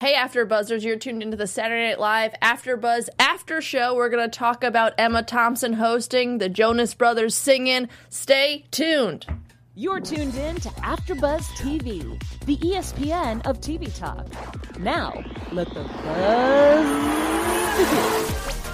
Hey, After Buzzers, you're tuned into the Saturday Night Live After Buzz After Show. We're going to talk about Emma Thompson hosting, the Jonas Brothers singing. Stay tuned. You're tuned in to AfterBuzz TV, the ESPN of TV talk. Now, let the buzz begin.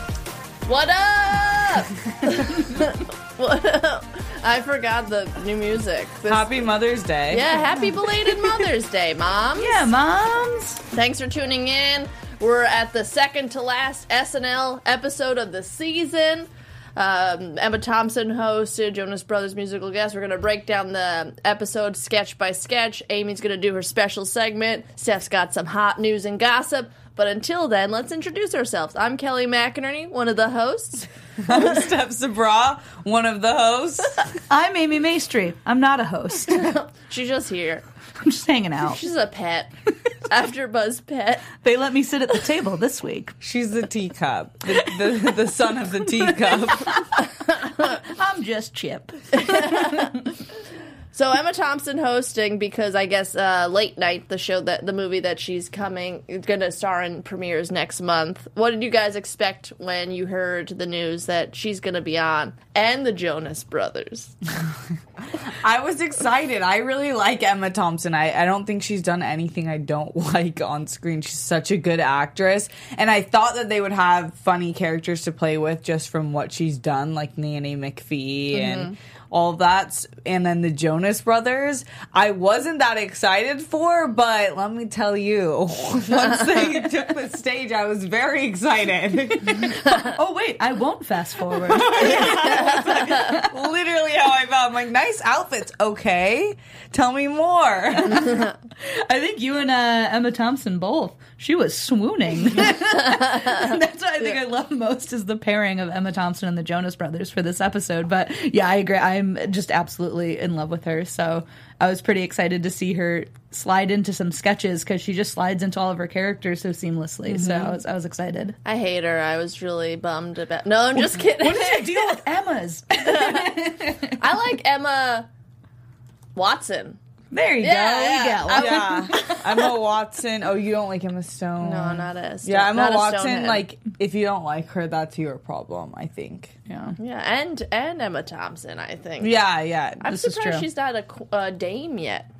What up? what up? I forgot the new music. This- Happy Mother's Day. yeah, happy belated Mother's Day, Mom. Yeah, moms. Thanks for tuning in. We're at the second to last SNL episode of the season. Um, Emma Thompson hosted Jonas Brothers musical guest. We're going to break down the episode sketch by sketch. Amy's going to do her special segment. Steph's got some hot news and gossip. But until then, let's introduce ourselves. I'm Kelly McInerney, one of the hosts. I'm Steph Sabra, one of the hosts. I'm Amy Maestri. I'm not a host. She's just here. I'm just hanging out. She's a pet. After Buzz pet. They let me sit at the table this week. She's the teacup, the, the, the son of the teacup. I'm just Chip. So Emma Thompson hosting because I guess uh, late night the show that the movie that she's coming is going to star in premieres next month. What did you guys expect when you heard the news that she's going to be on and the Jonas Brothers? I was excited. I really like Emma Thompson. I, I don't think she's done anything I don't like on screen. She's such a good actress. And I thought that they would have funny characters to play with just from what she's done, like Nanny McPhee and all that. And then the Jonas Brothers. I wasn't that excited for, but let me tell you, once they took the stage, I was very excited. Oh, wait, I won't fast forward. literally how I felt. I'm like, nice outfits. Okay. Tell me more. I think you and uh, Emma Thompson both. She was swooning. That's what I think I love most is the pairing of Emma Thompson and the Jonas Brothers for this episode. But yeah, I agree. I'm just absolutely in love with her. So I was pretty excited to see her slide into some sketches because she just slides into all of her characters so seamlessly. So mm-hmm. I was, I was excited. I hate her. I was really bummed about. No, I'm just kidding. What is your deal with Emma's? I like Emma Watson. There you Yeah, go. yeah. We got one. yeah. Emma Watson. Oh, you don't like Emma Stone. No, not a Yeah, Emma not a Watson, Stonehead. like, if you don't like her, that's your problem, I think. Yeah. yeah, and and Emma Thompson. I think. Yeah, yeah. I'm this is surprised true. she's not a, a dame yet.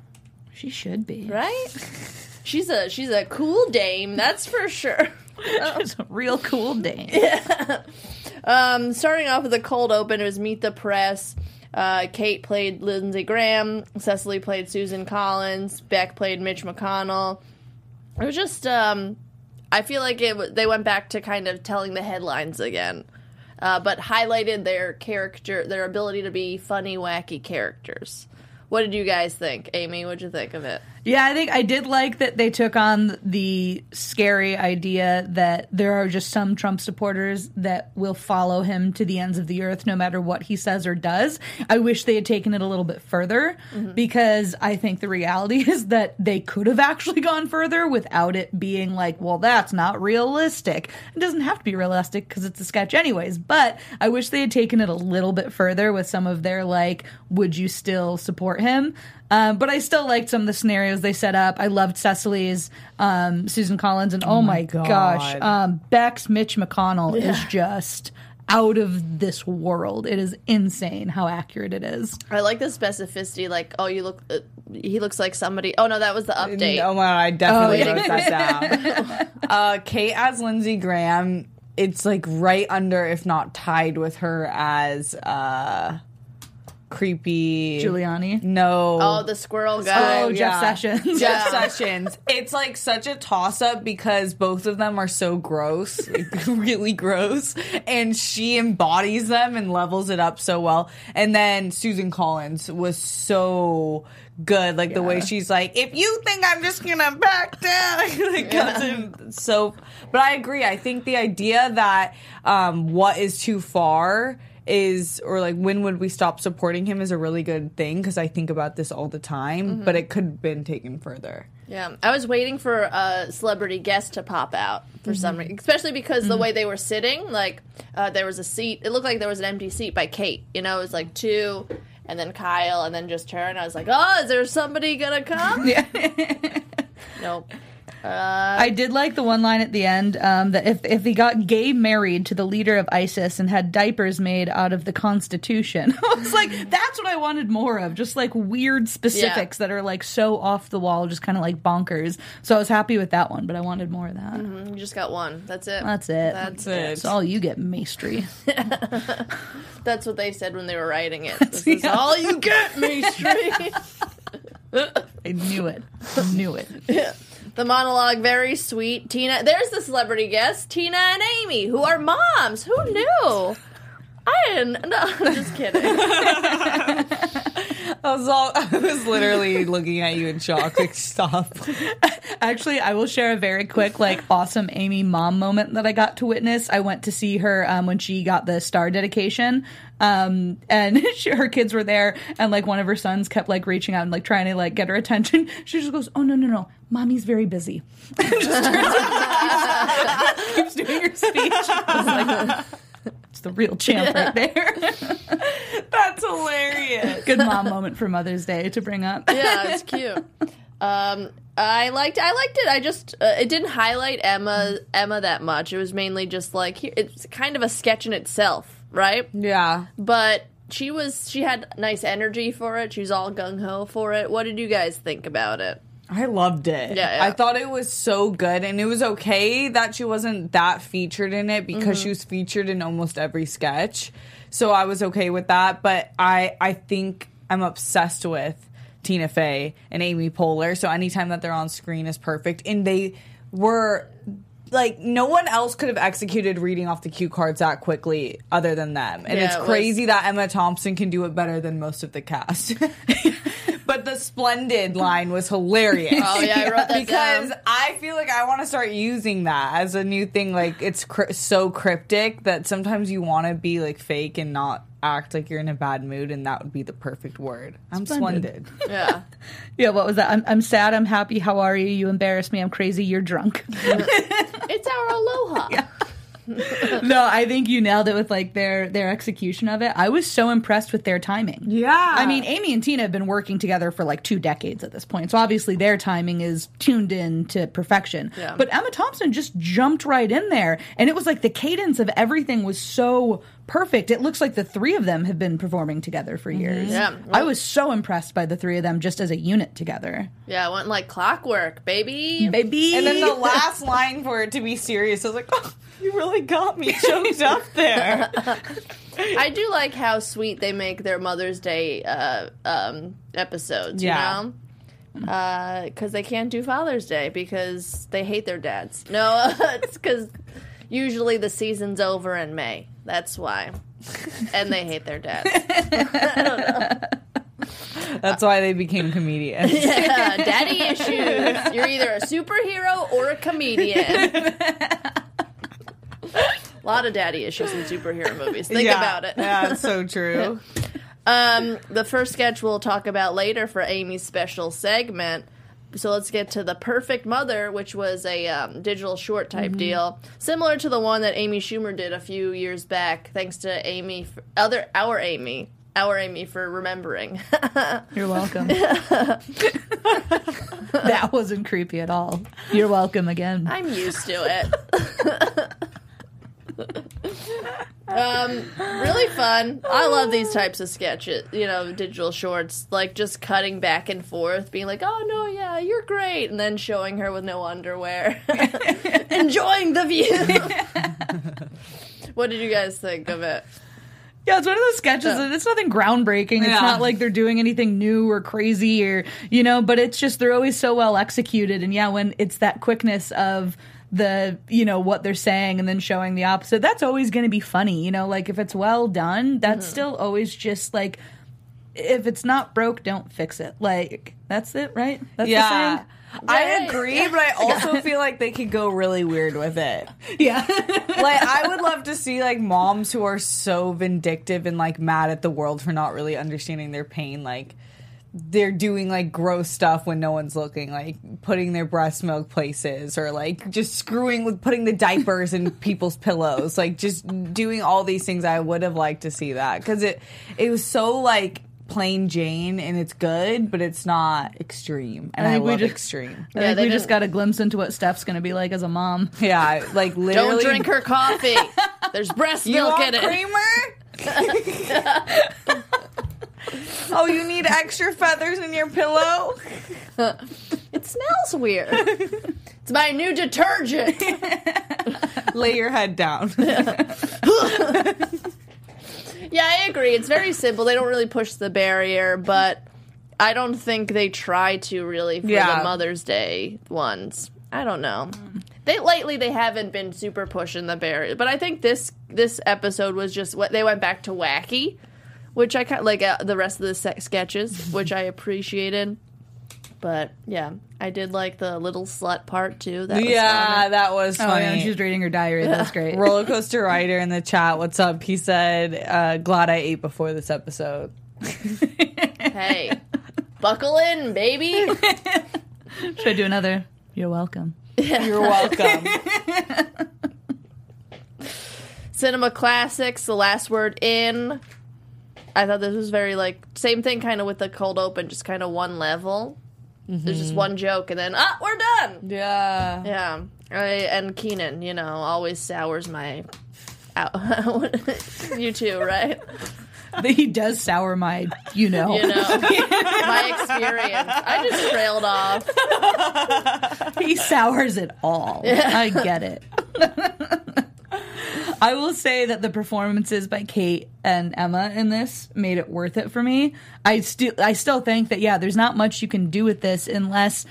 She should be. right? she's a she's a cool dame, that's for sure. She's a real cool dame. Yeah. Um, starting off with a cold open, it was Meet the Press. Uh, Kate played Lindsey Graham. Cecily played Susan Collins. Beck played Mitch McConnell. It was just, um, I feel like it. They went back to kind of telling the headlines again, uh, but highlighted their character, their ability to be funny, wacky characters. What did you guys think, Amy? What'd you think of it? Yeah, I think I did like that they took on the scary idea that there are just some Trump supporters that will follow him to the ends of the earth no matter what he says or does. I wish they had taken it a little bit further mm-hmm. because I think the reality is that they could have actually gone further without it being like, well, that's not realistic. It doesn't have to be realistic because it's a sketch, anyways. But I wish they had taken it a little bit further with some of their, like, would you still support him? Um, but I still liked some of the scenarios they set up. I loved Cecily's, um, Susan Collins, and oh, my, gosh, God. um, Beck's Mitch McConnell is just out of this world. It is insane how accurate it is. I like the specificity. Like, oh, you look. Uh, he looks like somebody. Oh no, that was the update. Oh my god, I definitely Oh, yeah. wrote that down. uh, Kate as Lindsey Graham. It's like right under, if not tied with her as uh, creepy Giuliani. No. Oh, the squirrel guy. Oh, Jeff Sessions. Jeff Yeah. Sessions. It's like such a toss up because both of them are so gross, like, really gross, and she embodies them and levels it up so well. And then Susan Collins was so good, like the way she's like, "If you think I'm just gonna back down," like comes in so. But I agree. I think the idea that um, what is too far is or like when would we stop supporting him is a really good thing because I think about this all the time, but mm-hmm. it could have been taken further. Yeah, I was waiting for a celebrity guest to pop out for some mm-hmm. reason, especially because the mm-hmm. way they were sitting, like uh, there was a seat. It looked like there was an empty seat by Kate. You know, it was like two, and then Kyle, and then just her. And I was like, oh, is there somebody gonna come? Yeah. nope. I did like the one line at the end um, that if if he got gay married to the leader of ISIS and had diapers made out of the Constitution, I was like, that's what I wanted more of. Just like weird specifics that are like so off the wall, just kind of like bonkers. So I was happy with that one, but I wanted more of that. You just got one. That's it. That's it. That's That's it. That's all you get, Maestri. That's what they said when they were writing it. This is all you get, Maestri. I knew it. I knew it. The monologue very sweet. Tina, there's the celebrity guest, Tina and Amy, who are moms. Who knew? I didn't. No, I'm just kidding. I was all I was literally looking at you in shock. Like, stop. Actually, I will share a very quick, like, awesome Amy mom moment that I got to witness. I went to see her um, when she got the star dedication, um, and she, her kids were there, and like one of her sons kept like reaching out and like trying to like get her attention. She just goes, "Oh no, no, no, mommy's very busy." And just turns around, keeps, keeps doing her speech. I was like, it's the real champ right there. That's hilarious. Good mom moment for Mother's Day to bring up. yeah, it's cute. Um, I liked. I liked it. I just uh, it didn't highlight Emma Emma that much. It was mainly just like it's kind of a sketch in itself, right? Yeah. But she was she had nice energy for it. She was all gung ho for it. What did you guys think about it? I loved it. Yeah, yeah. I thought it was so good, and it was okay that she wasn't that featured in it because mm-hmm. she was featured in almost every sketch. So I was okay with that. But I, I think I'm obsessed with Tina Fey and Amy Poehler. So anytime that they're on screen is perfect, and they were. Like no one else could have executed reading off the cue cards that quickly other than them. And Yeah, it's it was- crazy that Emma Thompson can do it better than most of the cast. but the splendid line was hilarious. Oh yeah, I wrote that because down. I feel like I want to start using that as a new thing. Like it's cr- so cryptic that sometimes you want to be like fake and not act like you're in a bad mood, and that would be the perfect word. I'm Splendid. splendid. Yeah, Yeah, what was that? I'm, I'm sad. I'm happy. How are you? You embarrass me. I'm crazy. You're drunk. it's our aloha. no, I think you nailed it with like their their execution of it. I was so impressed with their timing. Yeah. I mean, Amy and Tina have been working together for like two decades at this point, so obviously their timing is tuned in to perfection. Yeah. But Emma Thompson just jumped right in there, and it was like the cadence of everything was so perfect. It looks like the three of them have been performing together for years. Yeah. I was so impressed by the three of them just as a unit together. Yeah, it went like clockwork, baby. Baby, And then the last line for it to be serious, I was like, oh, you really got me choked up there. I do like how sweet they make their Mother's Day uh, um, episodes. Yeah. You know, because they can't do Father's Day because they hate their dads. No, it's because usually the season's over in May. That's why, and they hate their dads. That's why they became comedians. Yeah, daddy issues. You're either a superhero or a comedian. A lot of daddy issues in superhero movies. Think Yeah. about it. Yeah, it's so true. Um, the first sketch we'll talk about later for Amy's special segment. So let's get to the Perfect Mother, which was a um, digital short type deal, similar to the one that Amy Schumer did a few years back. Thanks to Amy, for, other our Amy, our Amy for remembering. You're welcome. that wasn't creepy at all. You're welcome again. I'm used to it. um, really fun. I love these types of sketches, you know, digital shorts, like just cutting back and forth, being like, "Oh no, yeah, you're great," and then showing her with no underwear, enjoying the view. what did you guys think of it? Yeah, it's one of those sketches. Yeah. that It's nothing groundbreaking. It's not like they're doing anything new or crazy or, you know, but it's just they're always so well executed. And yeah, when it's that quickness of the, you know, what they're saying and then showing the opposite, that's always going to be funny. You know, like if it's well done, that's mm-hmm. still always just like, if it's not broke, don't fix it. Like, that's it, right? That's Yeah. I agree, but I also feel like they could go really weird with it. Yeah. Like I would love to see like moms who are so vindictive and like mad at the world for not really understanding their pain like they're doing like gross stuff when no one's looking, like putting their breast milk places or like just screwing with putting the diapers in people's pillows, like just doing all these things. I would have liked to see that because it it was so like plain Jane and it's good, but it's not extreme, and I I, think we love just- extreme. I Yeah, think they we just got a glimpse into what Steph's going to be like as a mom. Yeah, like literally. Don't drink her coffee. There's breast You milk want in it. creamer? Oh, you need extra feathers in your pillow? It smells weird. it's my new detergent. Lay your head down. Yeah, I agree. It's very simple. They don't really push the barrier, but I don't think they try to really for Yeah. the Mother's Day ones. I don't know. They lately they haven't been super pushing the barrier, but I think this this episode was just what they went back to wacky, which I kind like uh, the rest of the se- sketches, which I appreciated. But yeah, I did like the little slut part too. That was yeah, funny. that was Oh, funny. yeah, she was reading her diary. That's great. Roller coaster rider in the chat. What's up? He said, uh, "Glad I ate before this episode." hey, buckle in, baby. Should I do another? You're welcome. You're welcome. Cinema Classics, The Last Word In. I thought this was very like same thing kind of with the cold open, just kind of one level. There's just one joke and then ah, we're done. yeah. Yeah, I, and Kenan, you know, always sours my out. you too, right? He does sour my, you know. You know, my experience. I just trailed off. he sours it all. Yeah. I get it. I will say that the performances by Kate and Emma in this made it worth it for me. I still I still think that yeah, there's not much you can do with this unless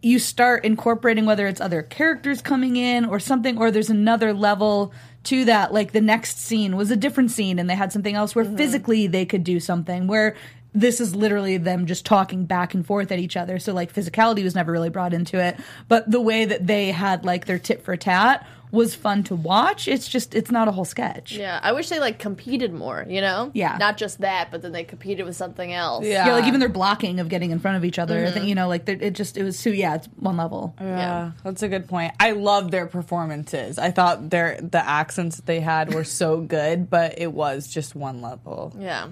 you start incorporating whether it's other characters coming in or something or there's another level to that. Like the next scene was a different scene and they had something else where mm-hmm. physically they could do something where this is literally them just talking back and forth at each other. So like physicality was never really brought into it but the way that they had like their tit for tat was fun to watch it's just it's not a whole sketch Yeah, I wish they like competed more. You know, Yeah. not just that, but then they competed with something else. Yeah. yeah, like even their blocking of getting in front of each other. I think mm-hmm. you know, like it just it was so yeah, it's one level. Yeah, that's a good point. I love their performances. I thought their the accents that they had were so good, but it was just one level. Yeah.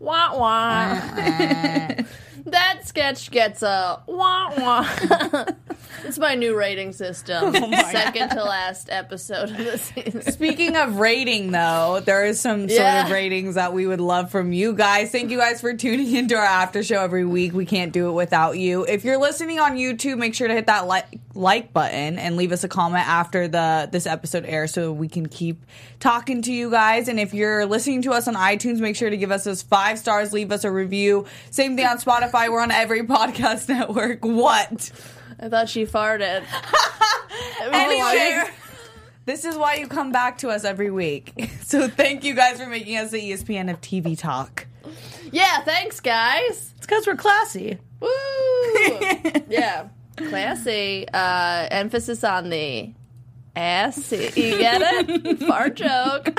Wah wah. that sketch gets a wah wah. it's my new rating system. Oh Second to last episode of the season. Speaking of rating, though, there is some sort Yeah. of ratings that we would love from you guys. Thank you guys for tuning into our after show every week. We can't do it without you. If you're listening on YouTube, make sure to hit that like like button and leave us a comment after the this episode airs so we can keep talking to you guys. And if you're listening to us on iTunes, make sure to give us those five stars, leave us a review. Same thing on Spotify. We're on every podcast network. What? I thought she farted. Anyway, this is why you come back to us every week. So thank you guys for making us the ESPN of TV talk. Yeah, thanks guys. It's because we're classy. Woo! yeah. Classy. Uh, emphasis on the assy. You get it? Fart joke.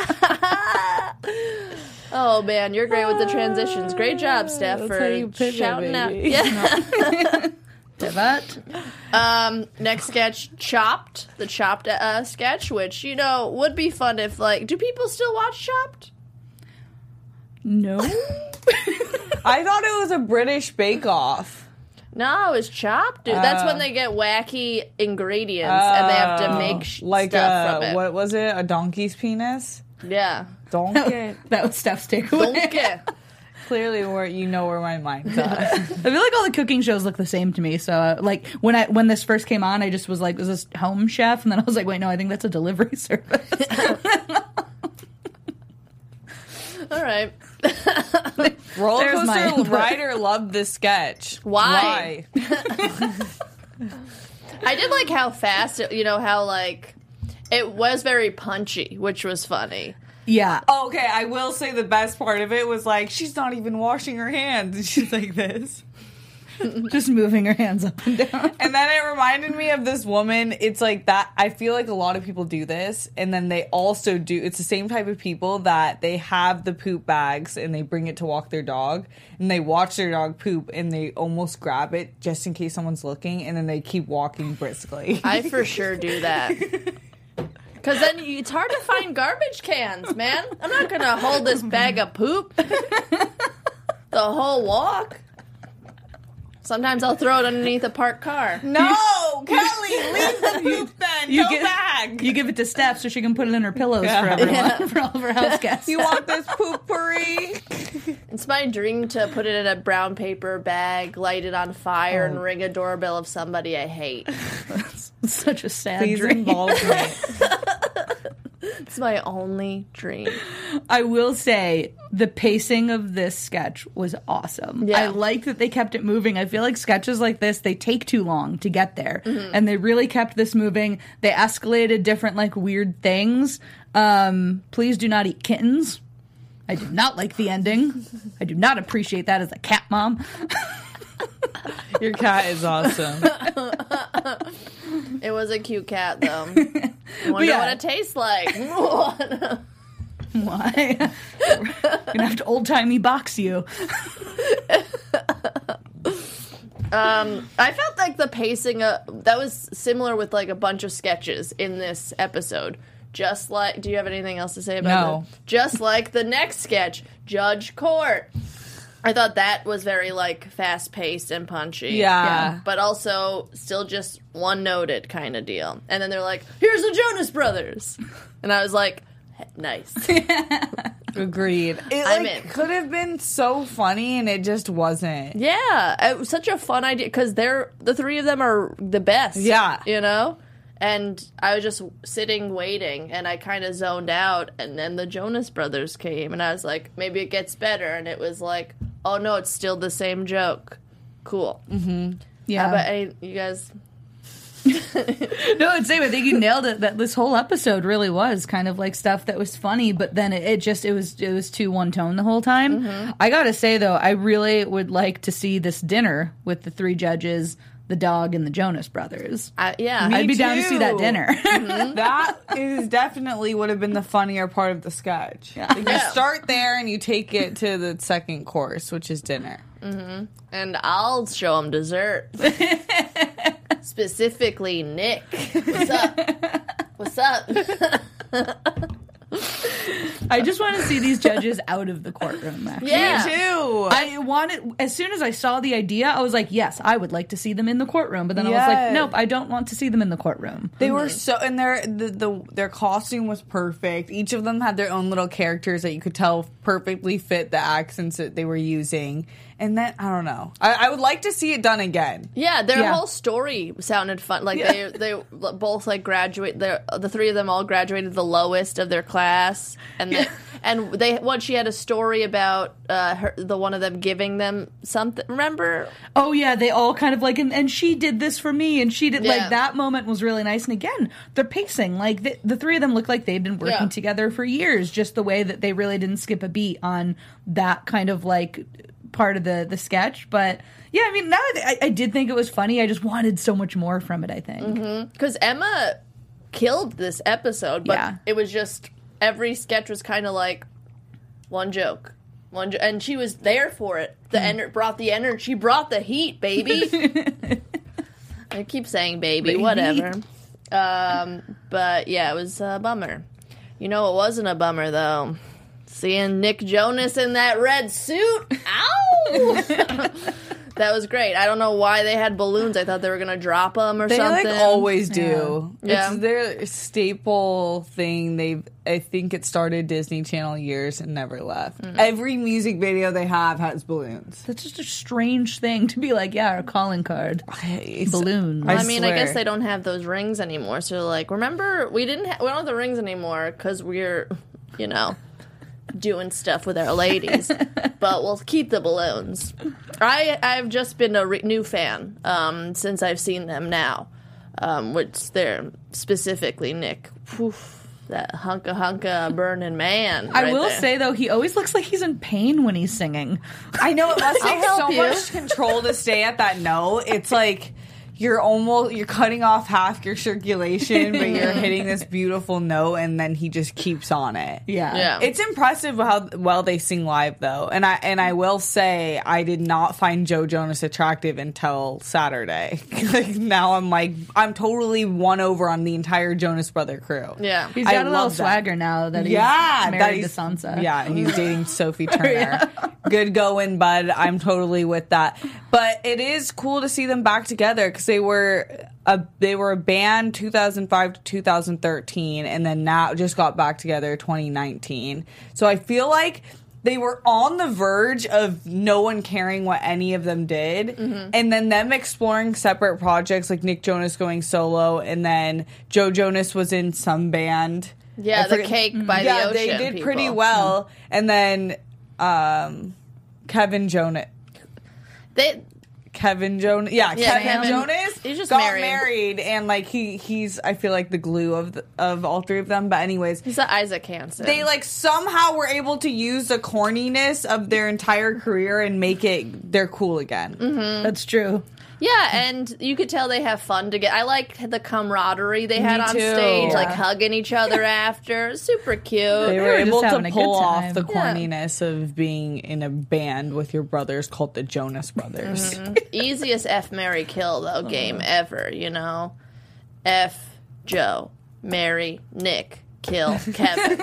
Oh man, you're great with the transitions. Great job, Steph, That's how you for pivot, shouting out. Yeah. Pivot. Um, next sketch, Chopped, the Chopped uh, sketch, which you know would be fun if like, do people still watch Chopped? No. I thought it was a British Bake Off. No, it's Chopped, dude. That's Oh. when they get wacky ingredients and they have to make sh- like stuff a, from it. what was it? A donkey's penis? Yeah. Donkey. that was Steph's takeaway. Okay. Clearly, where you know where my mind's at. I feel like all the cooking shows look the same to me. So, uh, like when I when this first came on, I just was like, "Is this Home Chef?" And then I was like, "Wait, no, I think that's a delivery service." all right. Roller There's coaster input. rider loved this sketch. Why? Why? I did like how fast, it, you know, how like it was very punchy, which was funny. Yeah. Oh, okay, I will say the best part of it was like she's not even washing her hands, and she's like this. Just moving her hands up and down. And then it reminded me of this woman. It's like that. I feel like a lot of people do this, and then they also do. It's the same type of people that they have the poop bags and they bring it to walk their dog, and they watch their dog poop and they almost grab it just in case someone's looking, and then they keep walking briskly. I for sure do that. Because then you, it's hard to find garbage cans, man. I'm not going to hold this bag of poop the whole walk. Sometimes I'll throw it underneath a parked car. no, Kelly, leave the poop then. You Go get- back. You give it to Steph so she can put it in her pillows for everyone, for all of her house guests. You want this poopery? It's my dream to put it in a brown paper bag, light it on fire, and oh. ring a doorbell of somebody I hate. It's such a sad Please dream. involve me. It's my only dream. I will say the pacing of this sketch was awesome. Yeah. I like that they kept it moving. I feel like sketches like this, they take too long to get there. And they really kept this moving. They escalated different like weird things. Um, please do not eat kittens. I do not like the ending. I do not appreciate that as a cat mom. Your cat is awesome. It was a cute cat, though. I wonder yeah. what it tastes like. Why? Gonna have to old timey box you. Um, I felt like the pacing uh, that was similar with like a bunch of sketches in this episode. Just like, do you have anything else to say about No. it? Just like the next sketch, Judge Court. I thought that was very like fast paced and punchy. Yeah. but also still just one noted kind of deal. And then they're like, "Here's the Jonas Brothers," and I was like, "Nice." Agreed. It I'm like, in. could have been so funny, and it just wasn't. Yeah, it was such a fun idea because they're the three of them are the best. Yeah. you know. And I was just sitting waiting, and I kind of zoned out. And then the Jonas Brothers came, and I was like, maybe it gets better. And it was like, oh no, it's still the same joke. Cool. Mm-hmm. Yeah. How about any, you guys? No, I'd say I think you nailed it. That this whole episode really was kind of like stuff that was funny, but then it, it just it was it was too one tone the whole time. Mm-hmm. I gotta say though, I really would like to see this dinner with the three judges, the dog, and the Jonas Brothers. I, yeah, I'd be down to see that too. dinner. Mm-hmm. that is definitely would have been the funnier part of the sketch. Like, you start there and you take it to the second course, which is dinner. Mm-hmm. and I'll show them dessert. Specifically, Nick. What's up? What's up? I just want to see these judges out of the courtroom. Actually. Yeah. Me too. I wanted as soon as I saw the idea, I was like, yes, I would like to see them in the courtroom. But then I was like, nope, I don't want to see them in the courtroom. They were so, and their the, the their costume was perfect. Each of them had their own little characters that you could tell perfectly fit the accents that they were using. And then I don't know. I, I would like to see it done again. Yeah, their Yeah. whole story sounded fun. Like they they both like graduate. The the three of them all graduated the lowest of their class, and they, and they what she had a story about uh, her the one of them giving them something. Remember? Oh yeah, they all kind of like, and, and she did this for me, and she did Yeah. like that moment was really nice. And again, they're pacing like the, the three of them look like they've been working Yeah. together for years. Just the way that they really didn't skip a beat on that kind of like part of the the sketch. But yeah, I mean, now I, I did think it was funny. I just wanted so much more from it. I think. Because Emma killed this episode, but Yeah. it was just every sketch was kind of like one joke. One jo- and she was there for it. The ener- brought the energy. She brought the heat, baby. I keep saying baby, The whatever. Um, but yeah, it was a bummer. You know, it wasn't a bummer though. Seeing Nick Jonas in that red suit. Ow! that was great. I don't know why they had balloons. I thought they were gonna drop them or They something. like always do. Yeah. It's their staple thing. They I think it started Disney Channel years and never left. Mm-hmm. Every music video they have has balloons. That's just a strange thing to be like. Yeah, our calling card, It's- balloons. I, mean, I guess they don't have those rings anymore. So like, remember, we didn't ha- we don't have the rings anymore because we're, you know, doing stuff with our ladies, but we'll keep the balloons. I I've just been a re- new fan um, since I've seen them now, um, which they're specifically Nick. Oof, that hunka hunka burning man. I right will there. say though, he always looks like he's in pain when he's singing. I know it must take so you. much control to stay at that note. It's like you're almost you're cutting off half your circulation, but you're hitting this beautiful note, and then he just keeps on it. Yeah. Yeah. It's impressive how well they sing live, though, and I and I will say I did not find Joe Jonas attractive until Saturday. like now, I'm like I'm totally won over on the entire Jonas Brother crew. Yeah. he's got a little love that. swagger now that he's yeah, married that to Sansa. Yeah, and he's dating Sophie Turner. Good going, bud. I'm totally with that. But it is cool to see them back together because they were a they were a band 2005 to 2013, and then now just got back together 2019. So I feel like. They were on the verge of no one caring what any of them did, mm-hmm. and then them exploring separate projects like Nick Jonas going solo, and then Joe Jonas was in some band. Yeah, the cake by mm-hmm. yeah, the ocean. they did pretty people. well. Mm-hmm. And then um, Kevin Jonas. They Kevin Jonas, yeah, Yeah, Kevin, Kevin- Jonas he's just got married. married. and like he he's I feel like the glue of the, of all three of them. But anyways, he's the Isaac Hanson. they like somehow were able to use the corniness of their entire career and make it they're cool again. Mm-hmm. That's true. Yeah, and you could tell they have fun together. I like the camaraderie they had Me on too. stage, like hugging each other after. Super cute. They were, were just able having to a good pull off time. the Yeah. corniness of being in a band with your brothers called the Jonas Brothers. Mm-hmm. Easiest F Mary Kill though uh-huh. game ever, you know. F Joe, Mary, Nick, kill Kevin.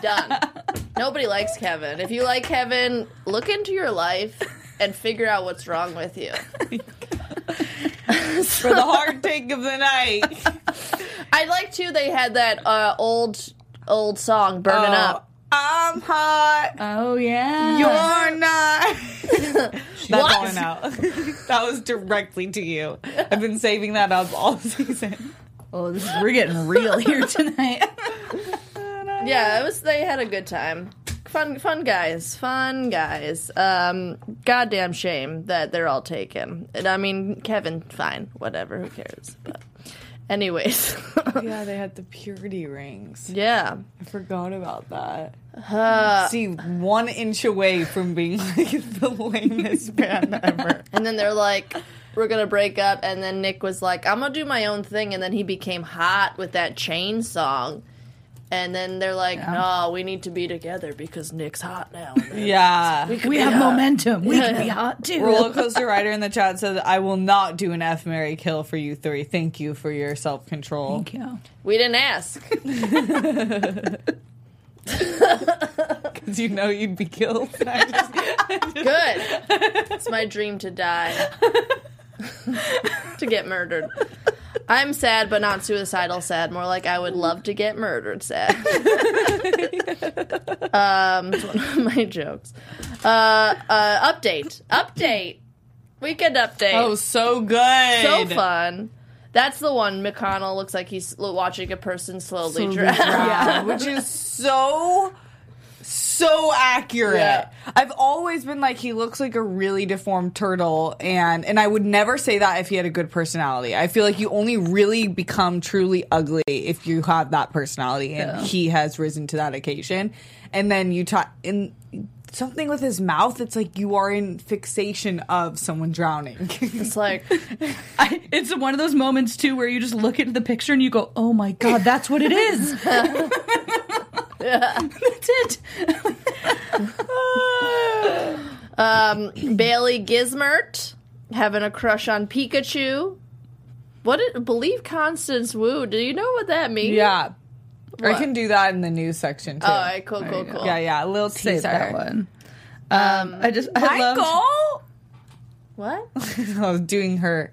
Done. Nobody likes Kevin. If you like Kevin, look into your life and figure out what's wrong with you. For the hard take of the night. I like too they had that uh, old old song burning Oh, up. I'm hot. Oh yeah. You're not. That's What? going out. that was directly to you. I've been saving that up all season. oh, this is, we're getting real here tonight. Yeah, it was. They had a good time. Fun, fun guys, fun guys. Um, goddamn shame that they're all taken. And I mean, Kevin, fine, whatever, who cares? But, anyways, Yeah, they had the purity rings. yeah. I forgot about that. Uh, See, one inch away from being like the lamest band ever. and then they're like, "We're gonna break up," and then Nick was like, "I'm gonna do my own thing," and then he became hot with that chain song. And then they're like, "No, we need to be together because Nick's hot now." Yeah. We have momentum. We can be hot too. Roller coaster rider in the chat says, "I will not do an F Mary kill for you three. Thank you for your self control." Thank you. We didn't ask. Because you know you'd be killed. I just- Good. It's my dream to die. to get murdered. I'm sad, but not suicidal sad. More like I would love to get murdered sad. um, it's one of my jokes. Uh, uh, update. Update. Weekend update. oh, so good. so fun. That's the one. McConnell looks like he's watching a person slowly drown. Yeah, which is so so accurate. Yeah. I've always been like he looks like a really deformed turtle and and I would never say that if he had a good personality. I feel like you only really become truly ugly if you have that personality and he has risen to that occasion. And then you talk in something with his mouth it's like you are in fixation of someone drowning. It's like, I, it's one of those moments too where you just look at the picture and you go, "Oh my god, that's what it is." That's it. um, Bailey Gismert having a crush on Pikachu. What did believe Constance Wu? Do you know what that means? yeah. I can do that in the news section too. All right, cool, cool, cool. Yeah, yeah, a little Say teaser. that one. Um, I just I love What? I was doing her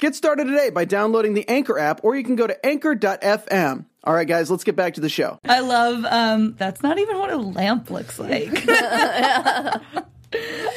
Get started today by downloading the Anchor app, or you can go to anchor.fm. All right, guys, let's get back to the show. I love. um That's not even what a lamp looks like. I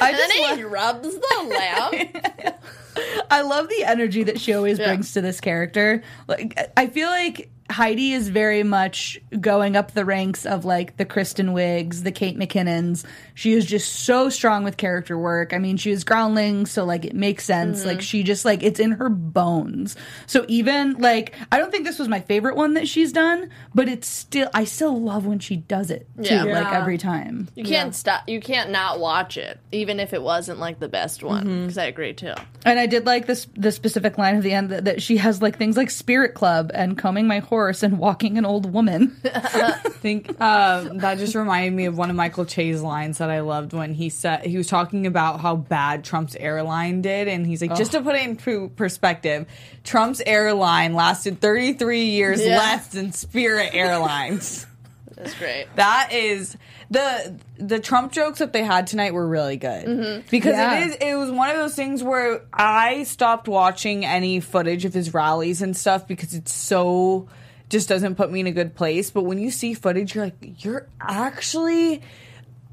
And just then lo- he rubs the lamp. I love the energy that she always Yeah. brings to this character. Like I feel like Heidi is very much going up the ranks of like the Kristen Wiigs, the Kate McKinnons. She is just so strong with character work. I mean, she was groundling, so like it makes sense. Mm-hmm. Like she just like it's in her bones. So even like I don't think this was my favorite one that she's done, but it's still I still love when she does it too, Yeah. like every time. You can't stop. You can't not watch it, even if it wasn't like the best one. Mm-hmm. Because I agree too. And I did like this the specific line at the end that, that she has like things like Spirit Club and combing my horse and walking an old woman. I think um, that just reminded me of one of Michael Che's lines that I loved when he said he was talking about how bad Trump's airline did, and he's like, just to put it into perspective, Trump's airline lasted 33 years Yeah. less than Spirit Airlines. That's great. that is the the Trump jokes that they had tonight were really good because Yeah. it is it was one of those things where I stopped watching any footage of his rallies and stuff because it's so just doesn't put me in a good place. But when you see footage, you're like, you're actually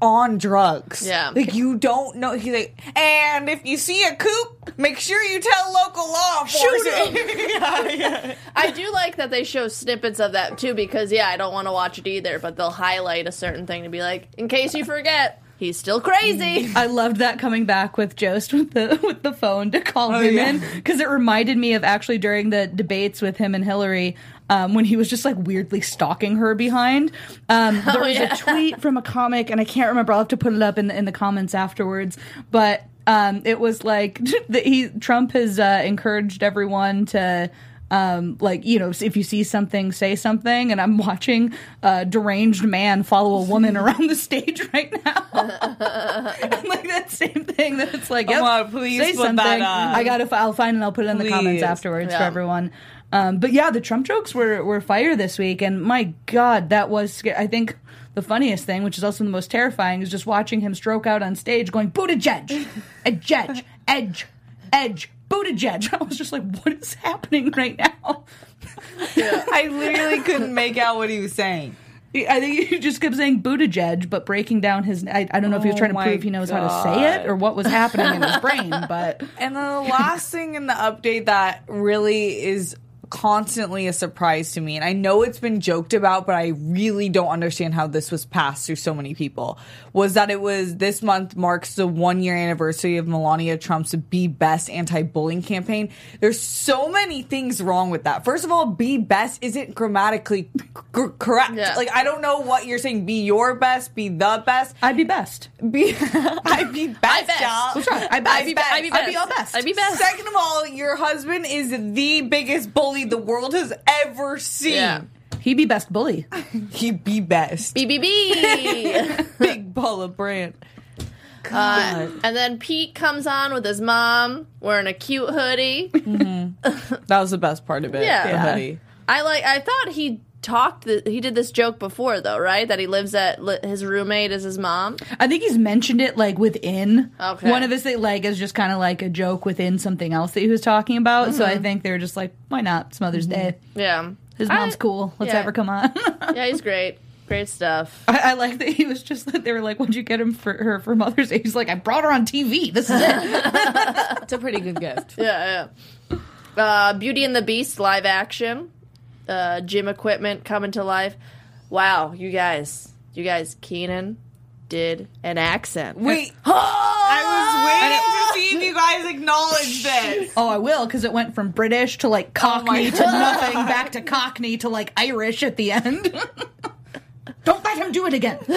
on drugs. Yeah. Like you don't know. He's like, and if you see a coop, make sure you tell local law enforcement. yeah, yeah. I do like that they show snippets of that too, because yeah, I don't want to watch it either, but they'll highlight a certain thing to be like, in case you forget, he's still crazy. I loved that coming back with Jost with the with the phone to call oh, him yeah. in because it reminded me of actually during the debates with him and Hillary um, when he was just like weirdly stalking her behind. Um, there was yeah. a tweet from a comic, and I can't remember. I'll have to put it up in the, in the comments afterwards, but. Um, it was like that he Trump has uh, encouraged everyone to um, like you know if you see something say something and i'm watching a deranged man follow a woman around the stage right now And, like that same thing that it's like Oh, yep, please say something i gotta i'll find and i'll put it in the comments Please. afterwards for everyone um, but yeah the trump jokes were were fire this week and my god that was sca- i think the funniest thing, which is also the most terrifying, is just watching him stroke out on stage going, Buttigieg, edge, edge, edge, Buttigieg. I was just like, what is happening right now? I literally couldn't make out what he was saying. I think he just kept saying Buttigieg, but breaking down his. I, I don't know if he was Oh trying to my prove he knows how to say it or what was happening in his brain, but And the last thing in the update that really is constantly a surprise to me, and I know it's been joked about, but I really don't understand how this was passed through so many people, was that it was this month marks the one year anniversary of Melania Trump's Be Best anti bullying campaign. There's so many things wrong with that. First of all, Be Best isn't grammatically c- correct. Yeah. Like, I don't know what you're saying. Be your best, be the best. I'd be best. Be, I'd be best, best. y'all. That's right. I'd be- I'd be, be- I'd be best. I'd be all best. I'd be best. Second of all, your husband is the biggest bully the world has ever seen. Yeah. He be best bully. He be best. BBB. Big baller brand. uh, and then Pete comes on with his mom wearing a cute hoodie. That was the best part of it. Yeah. the Yeah. hoodie. I like. I thought he talked. Th- he did this joke before, though, right? That he lives at li- his roommate is his mom. I think he's mentioned it like within Okay. one of his thing, like is just kind of like a joke within something else that he was talking about. So I think they're just like, why not? It's Mother's Day. Yeah, His mom's I- cool. Let's yeah. have her come on. Yeah, he's great. Great stuff. I, I like that he was just that they were like, "What'd you get him for her for Mother's Day?" He's like, "I brought her on TV. This is it." It's a pretty good gift. Yeah, yeah. Uh, Beauty and the Beast live action. Uh, gym equipment coming to life. Wow, you guys, you guys, Kenan did an accent. Wait. I was waiting to see if you guys acknowledge this. oh, I will because it went from British to like Cockney to nothing, back to Cockney to like Irish at the end. Don't let him do it again. Amy,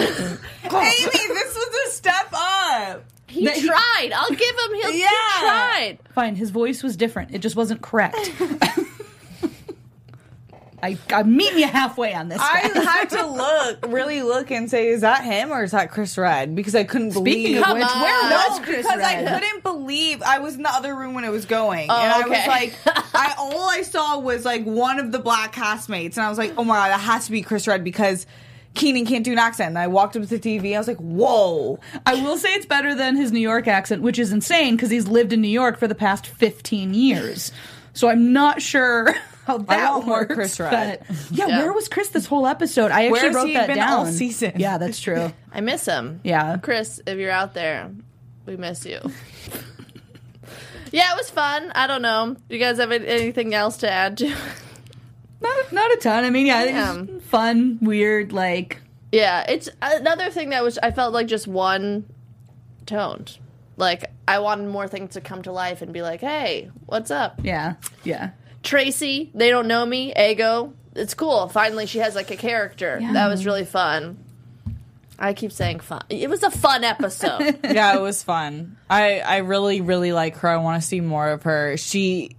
this was a step up. He That he- tried. I'll give him. He'll, Yeah. He tried. Fine, his voice was different. It just wasn't correct. I, I'm meeting you halfway on this. I guys. had to look, really look, and say, "Is that him or is that Chris Redd?" Because I couldn't Speaking believe. of which, on. where no, was Chris Redd? because Redd? I couldn't believe I was in the other room when it was going, Oh, and I was like, I all I saw was like one of the black castmates, and I was like, oh my god, that has to be Chris Redd because Kenan can't do an accent. And I walked up to the TV, I was like, whoa, I will say it's better than his New York accent, which is insane because he's lived in New York for the past 15 years. So I'm not sure how that want more works. Chris Redd. but- yeah, Yeah. where was Chris this whole episode? I actually Where has wrote he that been down all season? Yeah, that's true. I miss him. Yeah. Chris, if you're out there, we miss you. yeah, it was fun. I don't know. You guys have anything else to add to? Not, not a ton. I mean, yeah, Yeah. it's fun, weird, like yeah, it's another thing that was. I felt like just one toned. Like I wanted more things to come to life and be like, "Hey, what's up, yeah, yeah. Tracy? They don't know me. Ego. It's cool. Finally, she has like a character. Yeah. That was really fun." I keep saying fun. It was a fun episode. yeah, it was fun. I I really really like her. I want to see more of her. She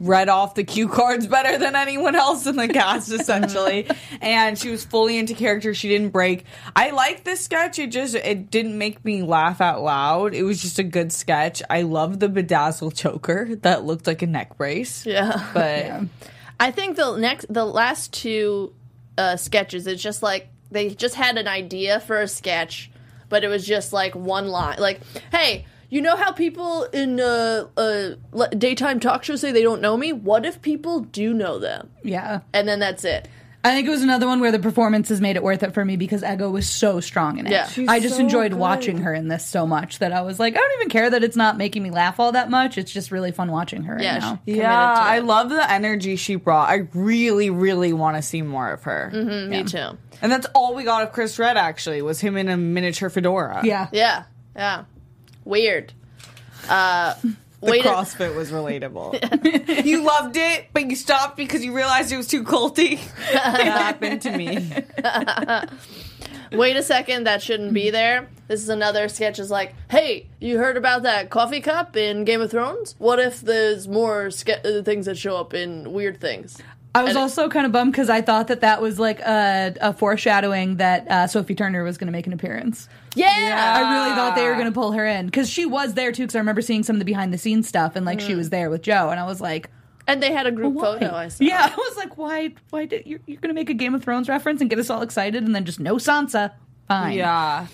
read off the cue cards better than anyone else in the cast essentially. And she was fully into character. She didn't break. I like this sketch. It just it didn't make me laugh out loud. It was just a good sketch. I love the bedazzle choker that looked like a neck brace. Yeah. but I think the next, the last two uh, sketches, it's just like they just had an idea for a sketch, but it was just like one line, like, "Hey, you know how people in uh, uh, le- daytime talk shows say they don't know me? What if people do know them?" Yeah. And then that's it. I think it was another one where the performances made it worth it for me because Ego was so strong in it. Yeah. She's I just so enjoyed good. watching her in this so much that I was like, I don't even care that it's not making me laugh all that much. It's just really fun watching her Yeah, right now. yeah committed to i love the energy she brought i really really want to see more of her Mm, Me too. and that's all we got of chris Redd actually was him in a miniature fedora Yeah. Yeah, yeah. Weird. Uh, The CrossFit was relatable. you loved it, but you stopped because you realized it was too culty. that happened to me. wait a second, that shouldn't be there. This is another sketch. Is like, hey, you heard about that coffee cup in Game of Thrones? What if there's more ske- uh, things that show up in weird things? I was And also kind of bummed because I thought that that was like a, a foreshadowing that uh, Sophie Turner was going to make an appearance. Yeah, I really thought they were going to pull her in because she was there too. Because I remember seeing some of the behind the scenes stuff and like she was there with Joe, and I was like, and they had a group why? photo. I saw. Yeah, I was like, why? Why did you're, you're going to make a Game of Thrones reference and get us all excited, and then just no Sansa? Fine. Yeah.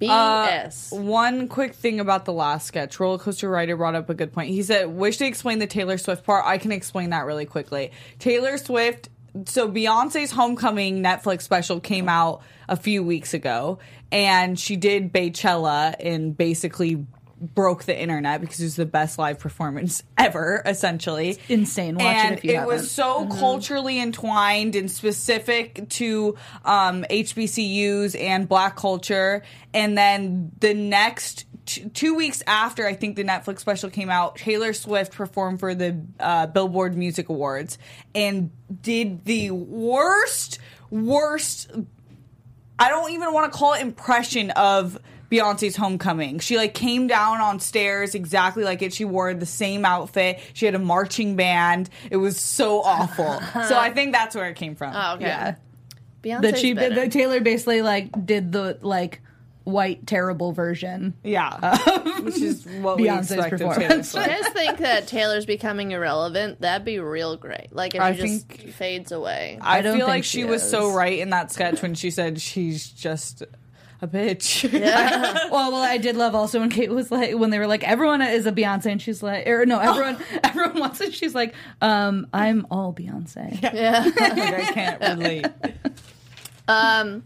BS. Uh, one quick thing about the last sketch. Roller Coaster Writer brought up a good point. He said, wish to explain the Taylor Swift part. I can explain that really quickly. Taylor Swift, so Beyonce's Homecoming Netflix special came out a few weeks ago, and she did Beychella and basically broke the internet because it was the best live performance ever, essentially. insane. Watch and it haven't. was so culturally entwined and specific to um, HBCUs and Black culture. And then the next t- two weeks after, I think the Netflix special came out, Taylor Swift performed for the uh, Billboard Music Awards and did the worst, worst I don't even want to call it impression of Beyonce's homecoming. She like came down on stairs exactly like it. She wore the same outfit. She had a marching band. It was so awful. so I think that's where it came from. oh, okay. yeah. Beyonce's That she better. that Taylor basically like did the like white terrible version. Yeah, which is what we Beyonce's expect of Taylor performance. I Swift. just think that Taylor's becoming irrelevant. That'd be real great. Like if I she just fades away. I, don't feel think like she she was so right in that sketch when she said she's just a bitch. well, well, I did love also when Kate was like when they were like everyone is a Beyonce and she's like or no everyone everyone wants it. She's like um I'm all Beyonce. yeah. I can't relate. Um,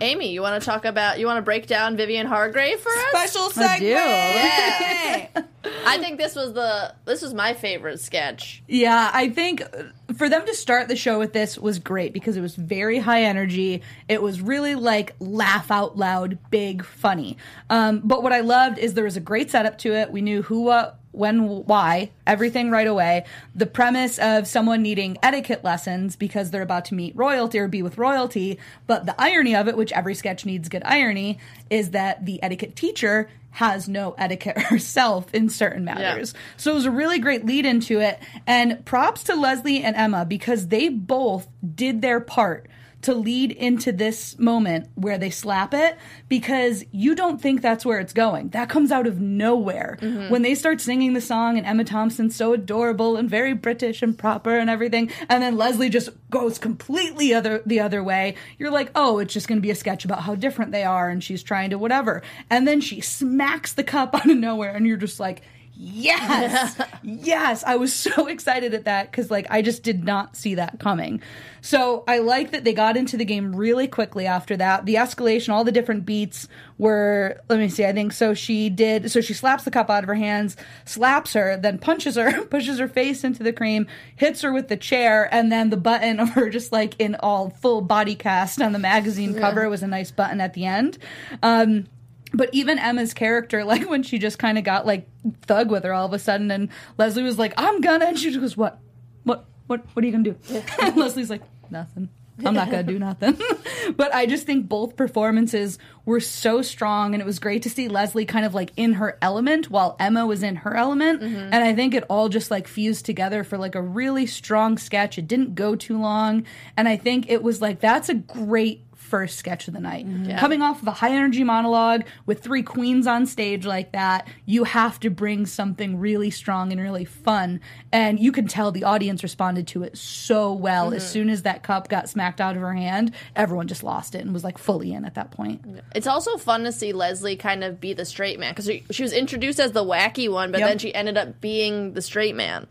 Amy, you want to talk about? You want to break down Vivian Hargrave for us? Special I do. segment. I think this was the this was my favorite sketch. Yeah, I think uh, for them to start the show with this was great because it was very high energy. It was really like laugh out loud, big, funny. Um, but what I loved is there was a great setup to it. We knew who uh, when, why, everything right away. The premise of someone needing etiquette lessons because they're about to meet royalty or be with royalty. But the irony of it, which every sketch needs good irony, is that the etiquette teacher has no etiquette herself in certain matters. So it was a really great lead into it. And props to Leslie and Emma because they both did their part to lead into this moment where they slap it because you don't think that's where it's going. That comes out of nowhere. Mm-hmm. When they start singing the song and Emma Thompson's so adorable and very British and proper and everything, and then Leslie just goes completely other the other way, you're like, oh, it's just gonna be a sketch about how different they are and she's trying to whatever. And then she smacks the cup out of nowhere and you're just like, yes. Yes. I was so excited at that because like i just did not see that coming. So i like that they got into the game really quickly after that. The escalation all the different beats were let me see i think so she did so she slaps the cup out of her hands slaps her then punches her pushes her face into the cream hits her with the chair and then the button of her just like in all full body cast on the magazine cover. Was a nice button at the end. Um but even Emma's character, like when she just kind of got like thug with her all of a sudden, and Leslie was like, "I'm gonna," and she just goes, "What? What? What? What are you gonna do?" and Leslie's like, "Nothing. I'm not gonna do nothing." but I just think both performances were so strong, and it was great to see Leslie kind of like in her element while Emma was in her element, mm-hmm. and I think it all just like fused together for like a really strong sketch. It didn't go too long, and I think it was like that's a great first sketch of the night. Mm-hmm. Coming off of a high energy monologue with three queens on stage like that, you have to bring something really strong and really fun. And you can tell the audience responded to it so well. As mm-hmm. soon as that cup got smacked out of her hand, everyone just lost it and was like fully in at that point. It's also fun to see Leslie kind of be the straight man because she, she was introduced as the wacky one, but Yep. then she ended up being the straight man.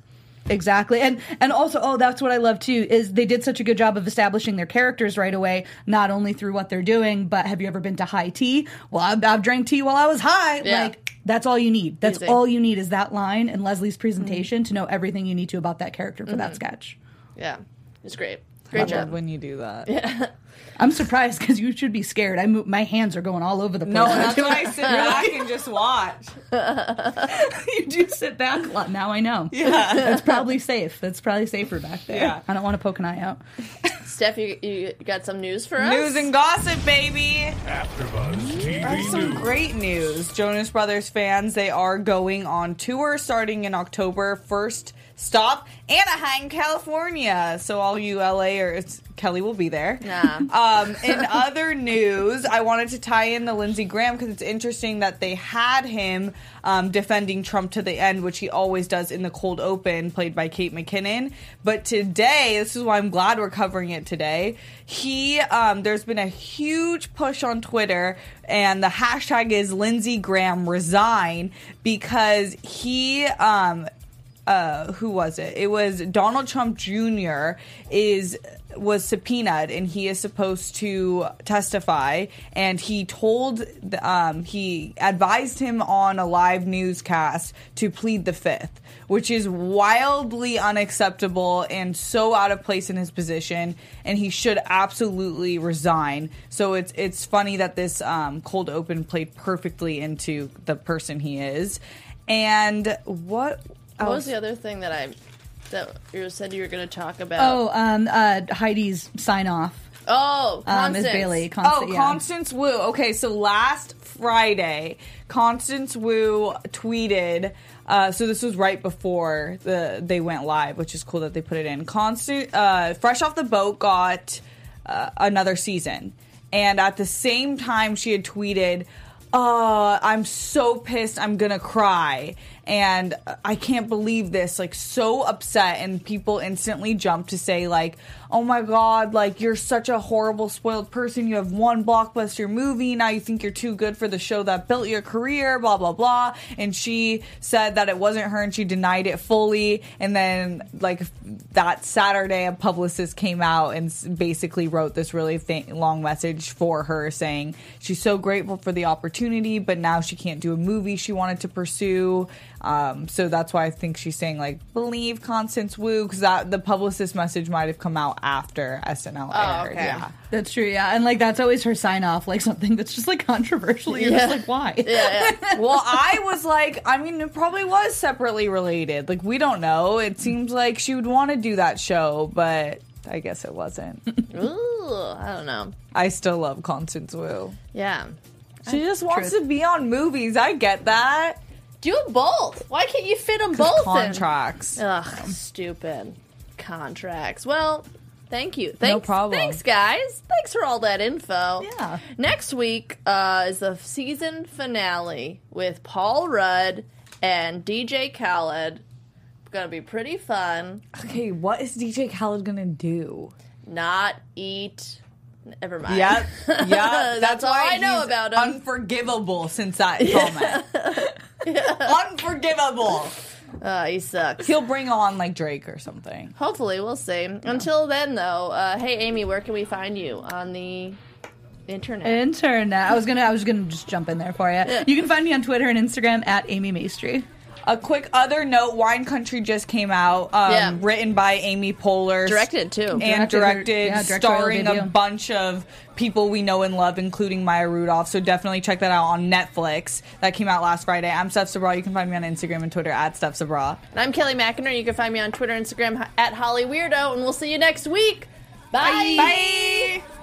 Exactly. And and also oh that's what I love too is they did such a good job of establishing their characters right away not only through what they're doing but have you ever been to high tea? Well, I've, I've drank tea while I was high. Yeah. Like that's all you need. That's Easy. all you need is that line and Leslie's mm-hmm. presentation to know everything you need to about that character for that mm-hmm. sketch. Yeah, it's great. I Great love job. when you do that. I'm surprised because you should be scared. I move, my hands are going all over the place. No, that's why I sit back and just watch. you do sit back a lot. Now I know. Yeah, it's probably safe. It's probably safer back there. Yeah. I don't want to poke an eye out. Steph, you, you got some news for us? News and gossip, baby. AfterBuzz TV That's some News. great news. Jonas Brothers fans, they are going on tour starting in October. First stop, Anaheim, California. So all you LAers, Kelly will be there. Nah. Um, in other news, I wanted to tie in the Lindsey Graham because it's interesting that they had him um, defending Trump to the end, which he always does in the cold open, played by Kate McKinnon. But today, this is why I'm glad we're covering it today. He, um, there's been a huge push on Twitter, and the hashtag is Lindsey Graham resign because he, um, uh, who was it? It was Donald Trump Jr. is was subpoenaed and he is supposed to testify and he told um, he advised him on a live newscast to plead the fifth which is wildly unacceptable and so out of place in his position and he should absolutely resign so it's it's funny that this um, cold open played perfectly into the person he is and what What was the other thing that I that you said you were going to talk about? Oh, um, uh, Heidi's sign off. oh, Um, is Constance. Bailey. Oh, Constance, yeah. Constance Wu. Okay, so last Friday, Constance Wu tweeted. Uh, so this was right before the they went live, which is cool that they put it in. Constant, uh, Fresh Off the Boat got uh, another season, and at the same time, she had tweeted, "Uh, I'm so pissed, I'm gonna cry." And I can't believe this, like so upset, and people instantly jump to say, like, oh my god, like you're such a horrible, spoiled person. You have one blockbuster movie, now you think you're too good for the show that built your career, blah blah blah. And she said that it wasn't her, and she denied it fully. And then, like that Saturday, a publicist came out and basically wrote this really fa- long message for her, saying she's so grateful for the opportunity, but now she can't do a movie she wanted to pursue. Um, so that's why I think she's saying like believe Constance Wu because that the publicist message might have come out after SNL Oh, aired. okay. Yeah. That's true, yeah. And like that's always her sign off, like something that's just like controversial. You're Yeah. just like, why? Yeah, yeah. well, I was like, I mean, it probably was separately related. Like, we don't know. It seems like she would want to do that show, but I guess it wasn't. Ooh, I don't know. I still love Constance Wu. Yeah. She just wants Truth. to be on movies. I get that. Do both. Why can't you fit them both in? Contracts. Ugh, stupid contracts. Well, thank you. Thanks, problem. Thanks, guys. Thanks for all that info. Yeah. Next week uh, is the season finale with Paul Rudd and DJ Khaled. Gonna be pretty fun. Okay, what is DJ Khaled gonna do? Not eat. Never mind. Yep, yep. That's, That's all why I know about him. Unforgivable since that comment. Unforgivable. Uh, he sucks. He'll bring on like Drake or something. Hopefully, we'll see. Until then, though, uh, hey Amy, where can we find you on the internet? Internet. I was gonna I was gonna just jump in there for you. You can find me on Twitter and Instagram at Amy Maestri. A quick other note: Wine Country just came out, um, Yeah. written by Amy Poehler, Directed, too. and Directed her- directed, yeah, directorial starring a bunch of people we know and love, including Maya Rudolph. So definitely check that out on Netflix. That came out last Friday. I'm Steph Sabra. You can find me on Instagram and Twitter at Steph Sabra. And I'm Kelly McInerney. You can find me on Twitter, Instagram at Holly Weirdo, and we'll see you next week. Bye. Bye.